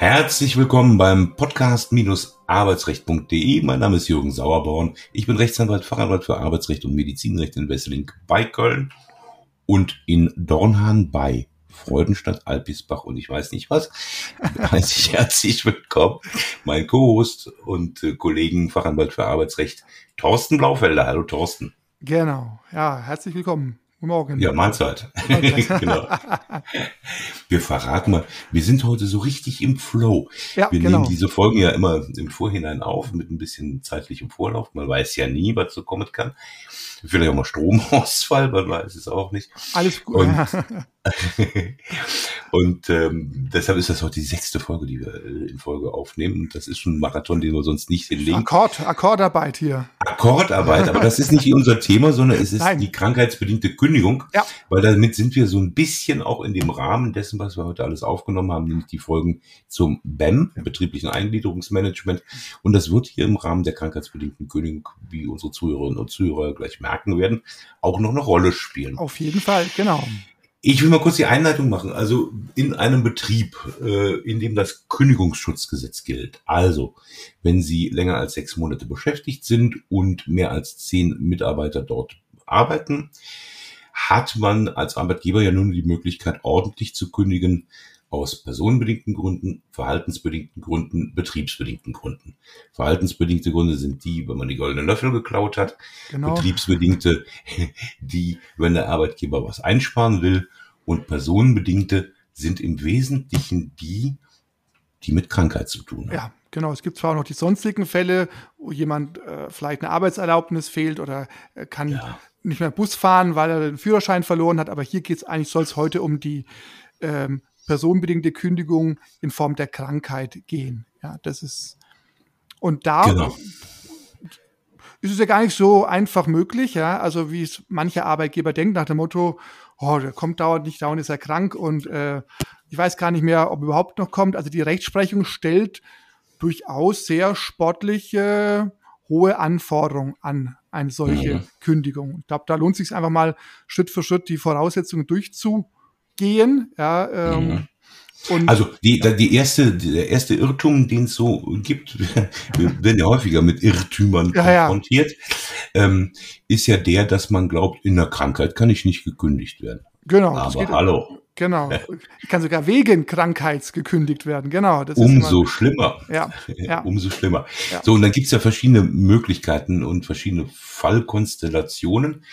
Herzlich willkommen beim Podcast-arbeitsrecht.de. Mein Name ist Jürgen Sauerborn. Ich bin Rechtsanwalt, Fachanwalt für Arbeitsrecht und Medizinrecht in Wesseling bei Köln und in Dornhahn bei Freudenstadt, Alpisbach und ich weiß nicht was. Heiße ich herzlich willkommen, mein Co-Host und äh, Kollegen Fachanwalt für Arbeitsrecht, Thorsten Blaufelder. Hallo Thorsten. Genau, ja, herzlich willkommen. Guten Morgen. Ja, Mahlzeit. genau. Wir verraten mal, wir sind heute so richtig im Flow. Ja, wir genau. nehmen diese Folgen ja immer im Vorhinein auf, mit ein bisschen zeitlichem Vorlauf. Man weiß ja nie, was so kommen kann. Vielleicht auch mal Stromausfall, man weiß es auch nicht. Alles gut. Und, und ähm, deshalb ist das heute die sechste Folge, die wir äh, in Folge aufnehmen. Und das ist schon ein Marathon, den wir sonst nicht hinlegen. Akkord, Akkordarbeit hier. Akkordarbeit, aber das ist nicht unser Thema, sondern es ist Nein. die krankheitsbedingte Kündigung. Ja. Weil damit sind wir so ein bisschen auch in dem Rahmen dessen, was wir heute alles aufgenommen haben, nämlich die Folgen zum BEM, betrieblichen Eingliederungsmanagement. Und das wird hier im Rahmen der krankheitsbedingten Kündigung, wie unsere Zuhörerinnen und Zuhörer gleich merken, merken werden, auch noch eine Rolle spielen. Auf jeden Fall, genau. Ich will mal kurz die Einleitung machen. Also in einem Betrieb, äh, in dem das Kündigungsschutzgesetz gilt. Also, wenn Sie länger als sechs Monate beschäftigt sind und mehr als zehn Mitarbeiter dort arbeiten, hat man als Arbeitgeber ja nun die Möglichkeit, ordentlich zu kündigen, aus personenbedingten Gründen, verhaltensbedingten Gründen, betriebsbedingten Gründen. Verhaltensbedingte Gründe sind die, wenn man die goldenen Löffel geklaut hat. Genau. Betriebsbedingte, die, wenn der Arbeitgeber was einsparen will. Und personenbedingte sind im Wesentlichen die, die mit Krankheit zu tun haben. Ja, genau. Es gibt zwar auch noch die sonstigen Fälle, wo jemand äh, vielleicht eine Arbeitserlaubnis fehlt oder äh, kann ja. Nicht mehr Bus fahren, weil er den Führerschein verloren hat. Aber hier geht es eigentlich, soll es heute um die ähm, personenbedingte Kündigung in Form der Krankheit gehen. Ja, das ist und da genau. ist es ja gar nicht so einfach möglich, ja, also wie es manche Arbeitgeber denken nach dem Motto, oh, der kommt dauernd nicht, dauernd ist er krank und äh, ich weiß gar nicht mehr, ob er überhaupt noch kommt. Also die Rechtsprechung stellt durchaus sehr sportliche, hohe Anforderungen an eine solche mhm. Kündigung. Ich glaube, da lohnt es sich einfach mal Schritt für Schritt die Voraussetzungen durchzu gehen. Ja, ähm, mhm. Und also die, die erste, der erste Irrtum, den es so gibt, wir werden ja häufiger mit Irrtümern ja, konfrontiert, ja. Ähm, ist ja der, dass man glaubt, in der Krankheit kann ich nicht gekündigt werden. Genau. Aber hallo. Genau. Ich kann sogar wegen Krankheits gekündigt werden. Genau. Umso immer, schlimmer. Ja. ja. Umso schlimmer. Ja. So, und dann gibt's ja verschiedene Möglichkeiten und verschiedene Fallkonstellationen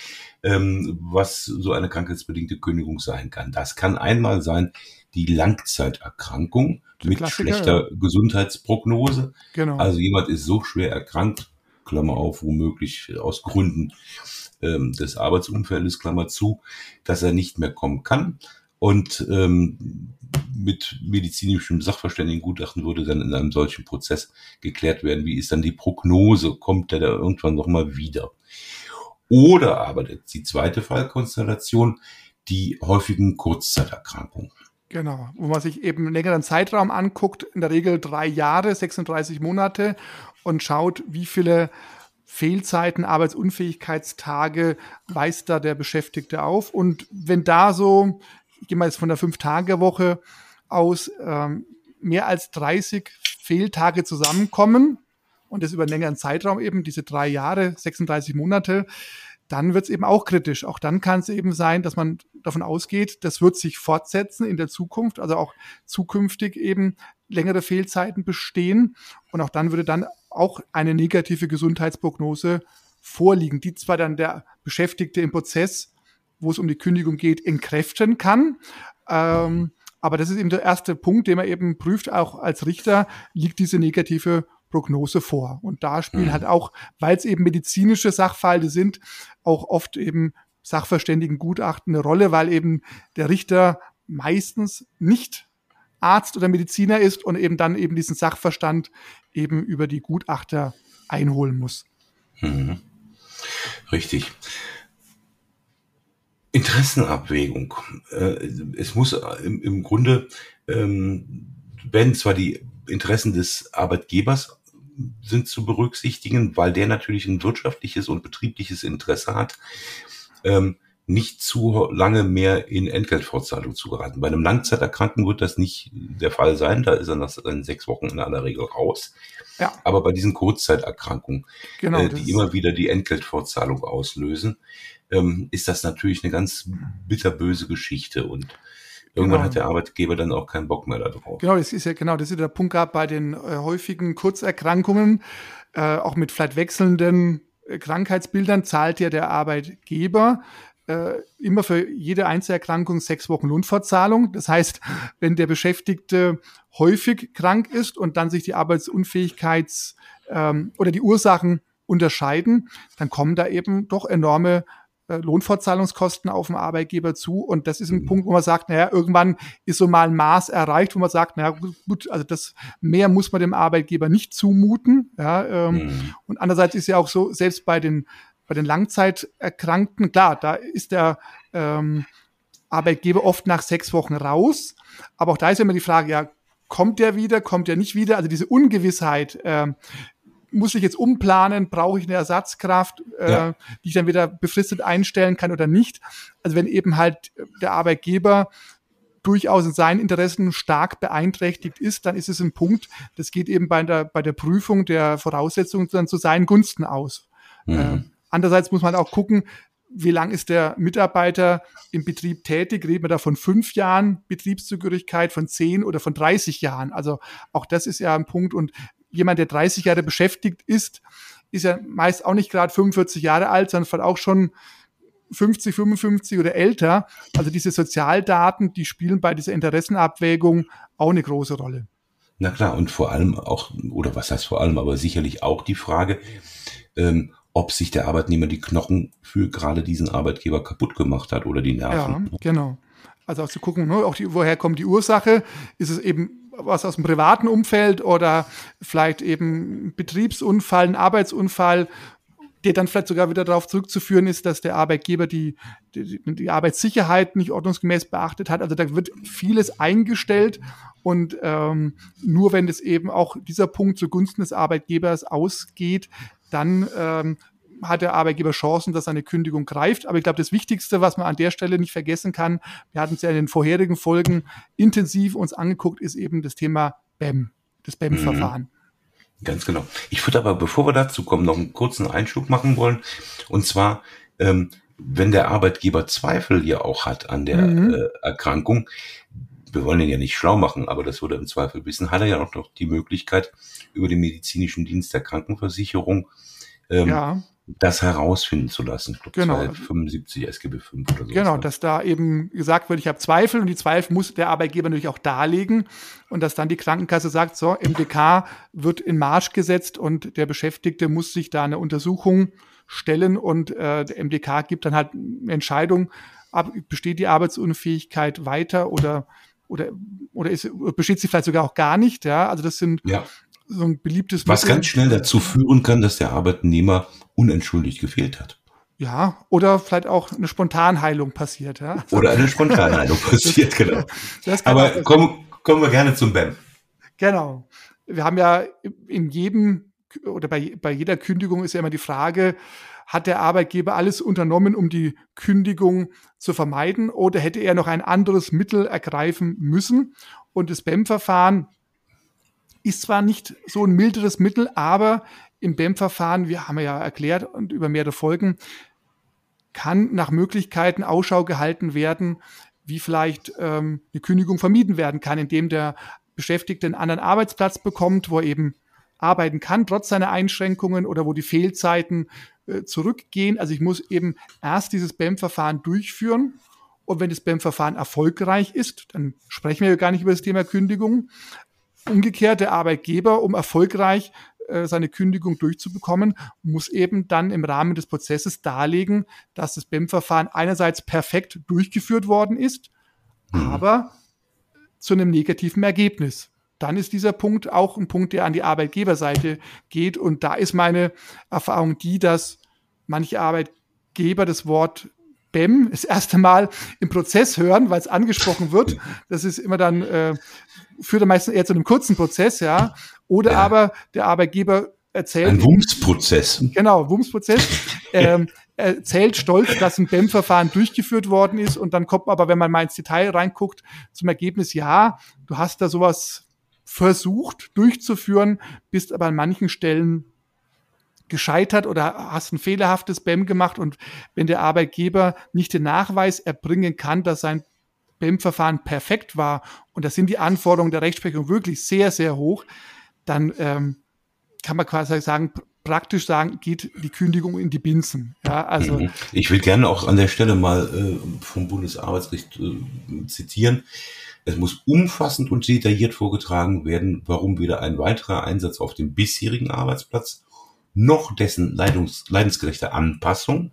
ähm, was so eine krankheitsbedingte Kündigung sein kann. Das kann einmal sein die Langzeiterkrankung mit Klassiker, schlechter ja. Gesundheitsprognose. Genau. Also jemand ist so schwer erkrankt, Klammer auf, womöglich aus Gründen ähm, des Arbeitsumfeldes, Klammer zu, dass er nicht mehr kommen kann. Und ähm, mit medizinischem Sachverständigengutachten würde dann in einem solchen Prozess geklärt werden, wie ist dann die Prognose, kommt er da irgendwann nochmal wieder. Oder aber die zweite Fallkonstellation, die häufigen Kurzzeiterkrankungen. Genau, wo man sich eben einen längeren Zeitraum anguckt, in der Regel drei Jahre, 36 Monate und schaut, wie viele Fehlzeiten, Arbeitsunfähigkeitstage weist da der Beschäftigte auf. Und wenn da so, ich gehe mal jetzt von der Fünf-Tage-Woche aus, ähm, mehr als 30 Fehltage zusammenkommen, und das über einen längeren Zeitraum eben, diese drei Jahre, 36 Monate, dann wird es eben auch kritisch. Auch dann kann es eben sein, dass man davon ausgeht, das wird sich fortsetzen in der Zukunft, also auch zukünftig eben längere Fehlzeiten bestehen. Und auch dann würde dann auch eine negative Gesundheitsprognose vorliegen, die zwar dann der Beschäftigte im Prozess, wo es um die Kündigung geht, entkräften kann. Ähm, aber das ist eben der erste Punkt, den man eben prüft, auch als Richter, liegt diese negative Prognose vor. Und da spielen mhm. halt auch, weil es eben medizinische Sachverhalte sind, auch oft eben Sachverständigengutachten eine Rolle, weil eben der Richter meistens nicht Arzt oder Mediziner ist und eben dann eben diesen Sachverstand eben über die Gutachter einholen muss. Mhm. Richtig. Interessenabwägung. Äh, es muss im, im Grunde, ähm, wenn zwar die Interessen des Arbeitgebers sind zu berücksichtigen, weil der natürlich ein wirtschaftliches und betriebliches Interesse hat, ähm, nicht zu lange mehr in Entgeltfortzahlung zu geraten. Bei einem Langzeiterkrankten wird das nicht der Fall sein. Da ist er nach sechs Wochen in aller Regel raus. Ja. Aber bei diesen Kurzzeiterkrankungen, genau, äh, die immer wieder die Entgeltfortzahlung auslösen, ähm, ist das natürlich eine ganz bitterböse Geschichte und Irgendwann genau. hat der Arbeitgeber dann auch keinen Bock mehr darauf. Genau, das ist ja genau, das ist der Punkt gerade bei den äh, häufigen Kurzerkrankungen, äh, auch mit vielleicht wechselnden äh, Krankheitsbildern zahlt ja der Arbeitgeber äh, immer für jede Einzelerkrankung sechs Wochen Lohnfortzahlung. Das heißt, wenn der Beschäftigte häufig krank ist und dann sich die Arbeitsunfähigkeits- ähm, oder die Ursachen unterscheiden, dann kommen da eben doch enorme Lohnfortzahlungskosten auf den Arbeitgeber zu. Und das ist ein mhm. Punkt, wo man sagt, naja, irgendwann ist so mal ein Maß erreicht, wo man sagt, naja, gut, also das mehr muss man dem Arbeitgeber nicht zumuten. Ja, ähm, mhm. Und andererseits ist ja auch so, selbst bei den, bei den Langzeiterkrankten, klar, da ist der ähm, Arbeitgeber oft nach sechs Wochen raus. Aber auch da ist ja immer die Frage, ja, kommt der wieder, kommt der nicht wieder? Also diese Ungewissheit, äh, muss ich jetzt umplanen, brauche ich eine Ersatzkraft, äh, ja. die ich dann wieder befristet einstellen kann oder nicht. Also wenn eben halt der Arbeitgeber durchaus in seinen Interessen stark beeinträchtigt ist, dann ist es ein Punkt, das geht eben bei der, bei der Prüfung der Voraussetzungen dann zu seinen Gunsten aus. Mhm. Äh, andererseits muss man auch gucken, wie lang ist der Mitarbeiter im Betrieb tätig? Reden wir da von fünf Jahren Betriebszugehörigkeit, von zehn oder von 30 Jahren? Also auch das ist ja ein Punkt. Und jemand, der 30 Jahre beschäftigt ist, ist ja meist auch nicht gerade 45 Jahre alt, sondern vielleicht auch schon 50, 55 oder älter. Also diese Sozialdaten, die spielen bei dieser Interessenabwägung auch eine große Rolle. Na klar, und vor allem auch, oder was heißt vor allem, aber sicherlich auch die Frage, ähm, ob sich der Arbeitnehmer die Knochen für gerade diesen Arbeitgeber kaputt gemacht hat oder die Nerven. Ja, genau. Also auch zu gucken, ne, auch die, woher kommt die Ursache? Ist es eben was aus dem privaten Umfeld oder vielleicht eben Betriebsunfall, ein Arbeitsunfall, der dann vielleicht sogar wieder darauf zurückzuführen ist, dass der Arbeitgeber die, die, die Arbeitssicherheit nicht ordnungsgemäß beachtet hat. Also da wird vieles eingestellt und ähm, nur wenn es eben auch dieser Punkt zugunsten des Arbeitgebers ausgeht, dann ähm, hat der Arbeitgeber Chancen, dass seine Kündigung greift. Aber ich glaube, das Wichtigste, was man an der Stelle nicht vergessen kann, wir hatten es ja in den vorherigen Folgen intensiv uns angeguckt, ist eben das Thema BEM, das BEM-Verfahren. Mhm. Ganz genau. Ich würde aber, bevor wir dazu kommen, noch einen kurzen Einschub machen wollen. Und zwar, ähm, wenn der Arbeitgeber Zweifel hier auch hat an der mhm. äh, Erkrankung, wir wollen ihn ja nicht schlau machen, aber das würde im Zweifel wissen, hat er ja auch noch die Möglichkeit, über den medizinischen Dienst der Krankenversicherung ähm, ja das herausfinden zu lassen. Ich glaube, genau. 75 SGB 5 oder so. Genau, dass da eben gesagt wird, ich habe Zweifel und die Zweifel muss der Arbeitgeber natürlich auch darlegen und dass dann die Krankenkasse sagt, so, MDK wird in Marsch gesetzt und der Beschäftigte muss sich da eine Untersuchung stellen und äh, der MDK gibt dann halt eine Entscheidung, ab, besteht die Arbeitsunfähigkeit weiter oder oder oder ist, besteht sie vielleicht sogar auch gar nicht, ja? Also das sind ja so ein beliebtes Was Mittel. ganz schnell dazu führen kann, dass der Arbeitnehmer unentschuldigt gefehlt hat. Ja, oder vielleicht auch eine Spontanheilung passiert. Ja? Oder eine Spontanheilung passiert, genau. Aber kommen, kommen wir gerne zum BEM. Genau. Wir haben ja in jedem oder bei, bei jeder Kündigung ist ja immer die Frage, hat der Arbeitgeber alles unternommen, um die Kündigung zu vermeiden oder hätte er noch ein anderes Mittel ergreifen müssen? Und das BEM-Verfahren ist zwar nicht so ein milderes Mittel, aber im BEM-Verfahren, wir haben ja erklärt und über mehrere Folgen, kann nach Möglichkeiten Ausschau gehalten werden, wie vielleicht ähm, eine Kündigung vermieden werden kann, indem der Beschäftigte einen anderen Arbeitsplatz bekommt, wo er eben arbeiten kann, trotz seiner Einschränkungen oder wo die Fehlzeiten äh, zurückgehen. Also ich muss eben erst dieses BEM-Verfahren durchführen. Und wenn das BEM-Verfahren erfolgreich ist, dann sprechen wir gar nicht über das Thema Kündigung. Umgekehrt, der Arbeitgeber, um erfolgreich äh, seine Kündigung durchzubekommen, muss eben dann im Rahmen des Prozesses darlegen, dass das BEM-Verfahren einerseits perfekt durchgeführt worden ist, mhm. aber zu einem negativen Ergebnis. Dann ist dieser Punkt auch ein Punkt, der an die Arbeitgeberseite geht. Und da ist meine Erfahrung die, dass manche Arbeitgeber das Wort BEM das erste Mal im Prozess hören, weil es angesprochen wird. Das ist immer dann, äh, führt dann meistens eher zu einem kurzen Prozess, ja. Oder ja. aber der Arbeitgeber erzählt. Ein Wumsprozess. Genau, Wumsprozess. ähm, erzählt stolz, dass ein BEM-Verfahren durchgeführt worden ist und dann kommt man aber, wenn man mal ins Detail reinguckt, zum Ergebnis, ja, du hast da sowas versucht durchzuführen, bist aber an manchen Stellen gescheitert oder hast ein fehlerhaftes BEM gemacht und wenn der Arbeitgeber nicht den Nachweis erbringen kann, dass sein BEM-Verfahren perfekt war und das sind die Anforderungen der Rechtsprechung wirklich sehr, sehr hoch, dann ähm, kann man quasi sagen, praktisch sagen, geht die Kündigung in die Binsen. Ja, also mhm. ich will gerne auch an der Stelle mal äh, vom Bundesarbeitsgericht äh, zitieren. Es muss umfassend und detailliert vorgetragen werden, warum weder ein weiterer Einsatz auf dem bisherigen Arbeitsplatz noch dessen leidungs leidensgerechte Anpassung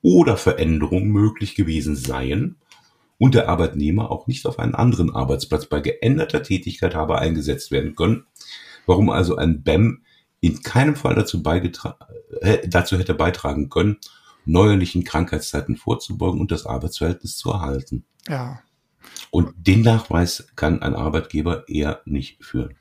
oder Veränderung möglich gewesen seien und der Arbeitnehmer auch nicht auf einen anderen Arbeitsplatz bei geänderter Tätigkeit habe eingesetzt werden können, warum also ein BEM in keinem Fall dazu, äh, dazu hätte beitragen können, neuerlichen Krankheitszeiten vorzubeugen und das Arbeitsverhältnis zu erhalten. Ja. Und den Nachweis kann ein Arbeitgeber eher nicht führen.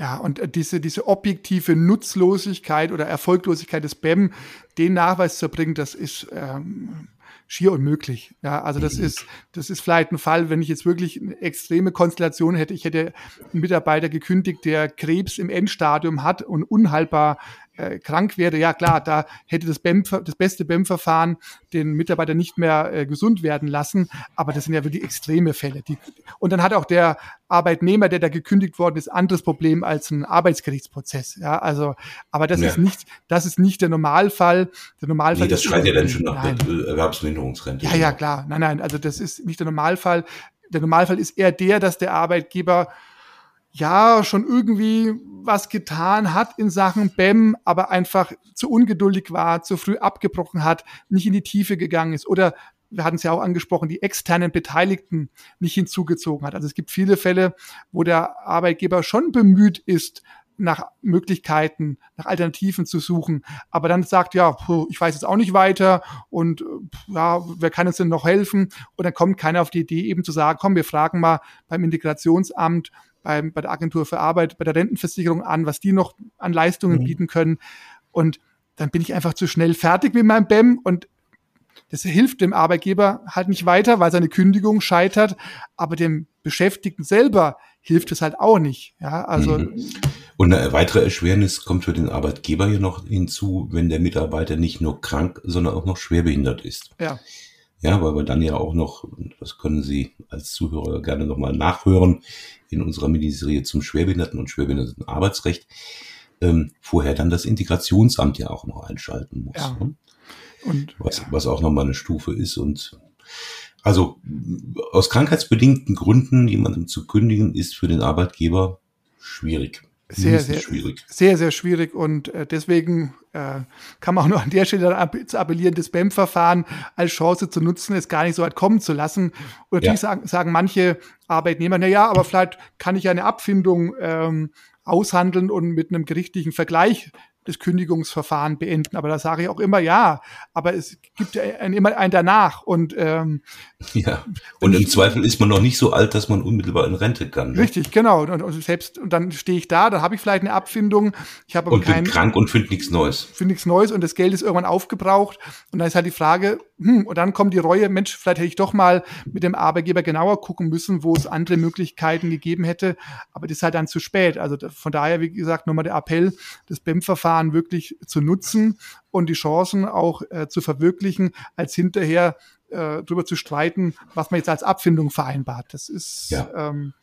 Ja, und diese, diese objektive Nutzlosigkeit oder Erfolglosigkeit des BEM, den Nachweis zu erbringen, das ist ähm, schier unmöglich. Ja, also das ist, das ist vielleicht ein Fall, wenn ich jetzt wirklich eine extreme Konstellation hätte. Ich hätte einen Mitarbeiter gekündigt, der Krebs im Endstadium hat und unheilbar äh, krank werde, ja klar, da hätte das, BEM, das beste BEM-Verfahren den Mitarbeiter nicht mehr äh, gesund werden lassen. Aber das sind ja wirklich extreme Fälle. Die, und dann hat auch der Arbeitnehmer, der da gekündigt worden ist, anderes Problem als ein Arbeitsgerichtsprozess. Ja, also, aber das ja. ist nicht, das ist nicht der Normalfall. Der Normalfall. Nee, das schreit ja dann schon nach nein. der Erwerbsminderungsrente. Ja, ja, klar. Nein, nein, also das ist nicht der Normalfall. Der Normalfall ist eher der, dass der Arbeitgeber ja schon irgendwie was getan hat in Sachen BEM, aber einfach zu ungeduldig war, zu früh abgebrochen hat, nicht in die Tiefe gegangen ist oder wir hatten es ja auch angesprochen, die externen Beteiligten nicht hinzugezogen hat. Also es gibt viele Fälle, wo der Arbeitgeber schon bemüht ist, nach Möglichkeiten, nach Alternativen zu suchen, aber dann sagt, ja, ich weiß jetzt auch nicht weiter und ja, wer kann uns denn noch helfen? Und dann kommt keiner auf die Idee, eben zu sagen, komm, wir fragen mal beim Integrationsamt, beim, bei der Agentur für Arbeit, bei der Rentenversicherung an, was die noch an Leistungen mhm. bieten können. Und dann bin ich einfach zu schnell fertig mit meinem BEM und das hilft dem Arbeitgeber halt nicht weiter, weil seine Kündigung scheitert, aber dem Beschäftigten selber hilft es halt auch nicht. Ja, also. Mhm. Und eine weitere Erschwernis kommt für den Arbeitgeber hier noch hinzu, wenn der Mitarbeiter nicht nur krank, sondern auch noch schwerbehindert ist. Ja. Ja, weil wir dann ja auch noch, das können Sie als Zuhörer gerne nochmal nachhören, in unserer Miniserie zum Schwerbehinderten und Schwerbehindertenarbeitsrecht, ähm, vorher dann das Integrationsamt ja auch noch einschalten muss. Ja. Ne? Und, was, ja. was auch nochmal eine Stufe ist und also aus krankheitsbedingten Gründen jemandem zu kündigen, ist für den Arbeitgeber schwierig sehr, sehr schwierig. Sehr, sehr schwierig. Und äh, deswegen äh, kann man auch nur an der Stelle zu appellieren, das BEM-Verfahren als Chance zu nutzen, es gar nicht so weit kommen zu lassen. Und natürlich ja. sagen, sagen manche Arbeitnehmer, na ja, aber vielleicht kann ich eine Abfindung ähm, aushandeln und mit einem gerichtlichen Vergleich das Kündigungsverfahren beenden. Aber da sage ich auch immer ja. Aber es gibt ja ein, immer ein danach. Und ähm, ja. Und im Zweifel ist man noch nicht so alt, dass man unmittelbar in Rente kann. Ne? Richtig, genau. Und, und, selbst und dann stehe ich da, dann habe ich vielleicht eine Abfindung. Ich habe aber und kein, bin krank und finde nichts Neues. Finde nichts Neues und das Geld ist irgendwann aufgebraucht. Und dann ist halt die Frage, hm, und dann kommt die Reue, Mensch, vielleicht hätte ich doch mal mit dem Arbeitgeber genauer gucken müssen, wo es andere Möglichkeiten gegeben hätte. Aber das ist halt dann zu spät. Also von daher, wie gesagt, nochmal der Appell, das BEM-Verfahren wirklich zu nutzen und die Chancen auch äh, zu verwirklichen, als hinterher äh, darüber zu streiten, was man jetzt als Abfindung vereinbart. Das ist ja. ähm,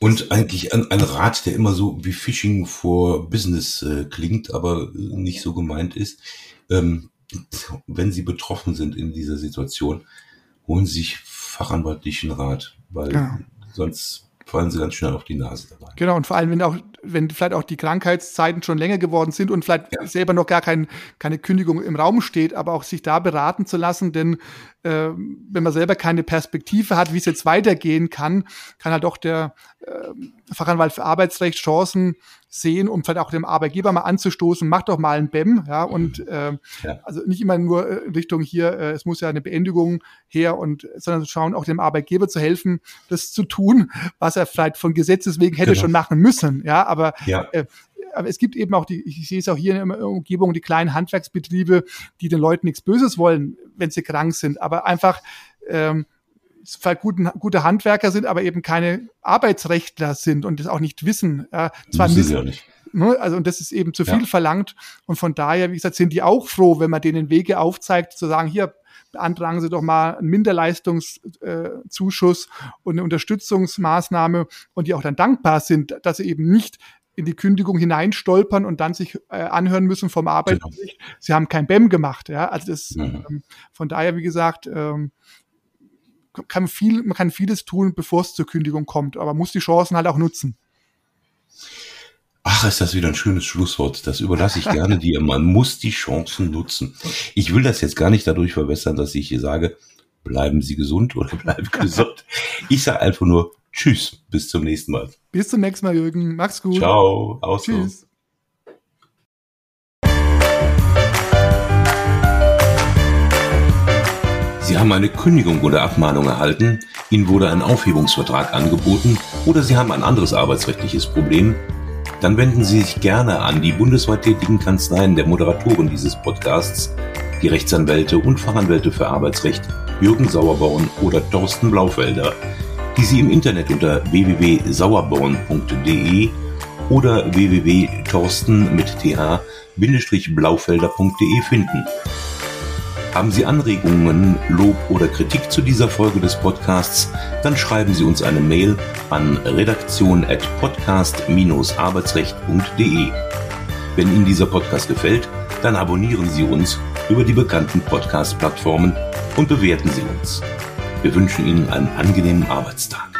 und eigentlich ein, ein, Rat, der immer so wie Phishing for Business äh, klingt, aber nicht so gemeint ist. Ähm, wenn Sie betroffen sind in dieser Situation, holen Sie sich fachanwaltlichen Rat, weil ja. sonst fallen Sie ganz schnell auf die Nase dabei. Genau, und vor allem, wenn auch, wenn vielleicht auch die Krankheitszeiten schon länger geworden sind und vielleicht ja. selber noch gar kein, keine Kündigung im Raum steht, aber auch sich da beraten zu lassen, denn äh, wenn man selber keine Perspektive hat, wie es jetzt weitergehen kann, kann halt auch der äh, Fachanwalt für Arbeitsrecht Chancen sehen, um vielleicht auch dem Arbeitgeber mal anzustoßen, mach doch mal ein BEM, ja, und äh, ja. also nicht immer nur in Richtung hier, äh, es muss ja eine Beendigung her und sondern schauen, auch dem Arbeitgeber zu helfen, das zu tun, was er vielleicht von Gesetzes wegen hätte genau. schon machen müssen, ja, aber ja. Äh, aber es gibt eben auch die, ich sehe es auch hier in der Umgebung, die kleinen Handwerksbetriebe, die den Leuten nichts Böses wollen, wenn sie krank sind, aber einfach ähm, zwar guten, gute Handwerker sind, aber eben keine Arbeitsrechtler sind und das auch nicht wissen. Äh, zwar wissen sie ja nicht. Ne, also und das ist eben zu viel ja. verlangt und von daher, wie gesagt, sind die auch froh, wenn man denen Wege aufzeigt, zu sagen, hier beantragen Sie doch mal einen Minderleistungszuschuss und eine Unterstützungsmaßnahme und die auch dann dankbar sind, dass sie eben nicht in die Kündigung hineinstolpern und dann sich äh, anhören müssen vom Arbeitsgericht, genau. sie haben kein BEM gemacht. Ja, also das, mhm. ähm, von daher, wie gesagt, ähm, kann viel, man kann vieles tun, bevor es zur Kündigung kommt, aber muss die Chancen halt auch nutzen. Ach, ist das wieder ein schönes Schlusswort. Das überlasse ich gerne dir. Man muss die Chancen nutzen. Ich will das jetzt gar nicht dadurch verbessern, dass ich hier sage, bleiben Sie gesund oder bleiben gesund. Ich sage einfach nur Tschüss, bis zum nächsten Mal. Bis zum nächsten Mal, Jürgen. Mach's gut. Ciao. Aus Tschüss. Sie haben eine Kündigung oder Abmahnung erhalten, Ihnen wurde ein Aufhebungsvertrag angeboten oder Sie haben ein anderes arbeitsrechtliches Problem, dann wenden Sie sich gerne an die bundesweit tätigen Kanzleien der Moderatoren dieses Podcasts, die Rechtsanwälte und Fachanwälte für Arbeitsrecht Jürgen Sauerborn oder Thorsten Blaufelder, die Sie im Internet unter www.sauerborn.de oder www.torsten mit th-blaufelder.de finden. Haben Sie Anregungen, Lob oder Kritik zu dieser Folge des Podcasts, dann schreiben Sie uns eine Mail an redaktion.podcast-arbeitsrecht.de. Wenn Ihnen dieser Podcast gefällt, dann abonnieren Sie uns über die bekannten Podcast-Plattformen und bewerten Sie uns. Wir wünschen Ihnen einen angenehmen Arbeitstag.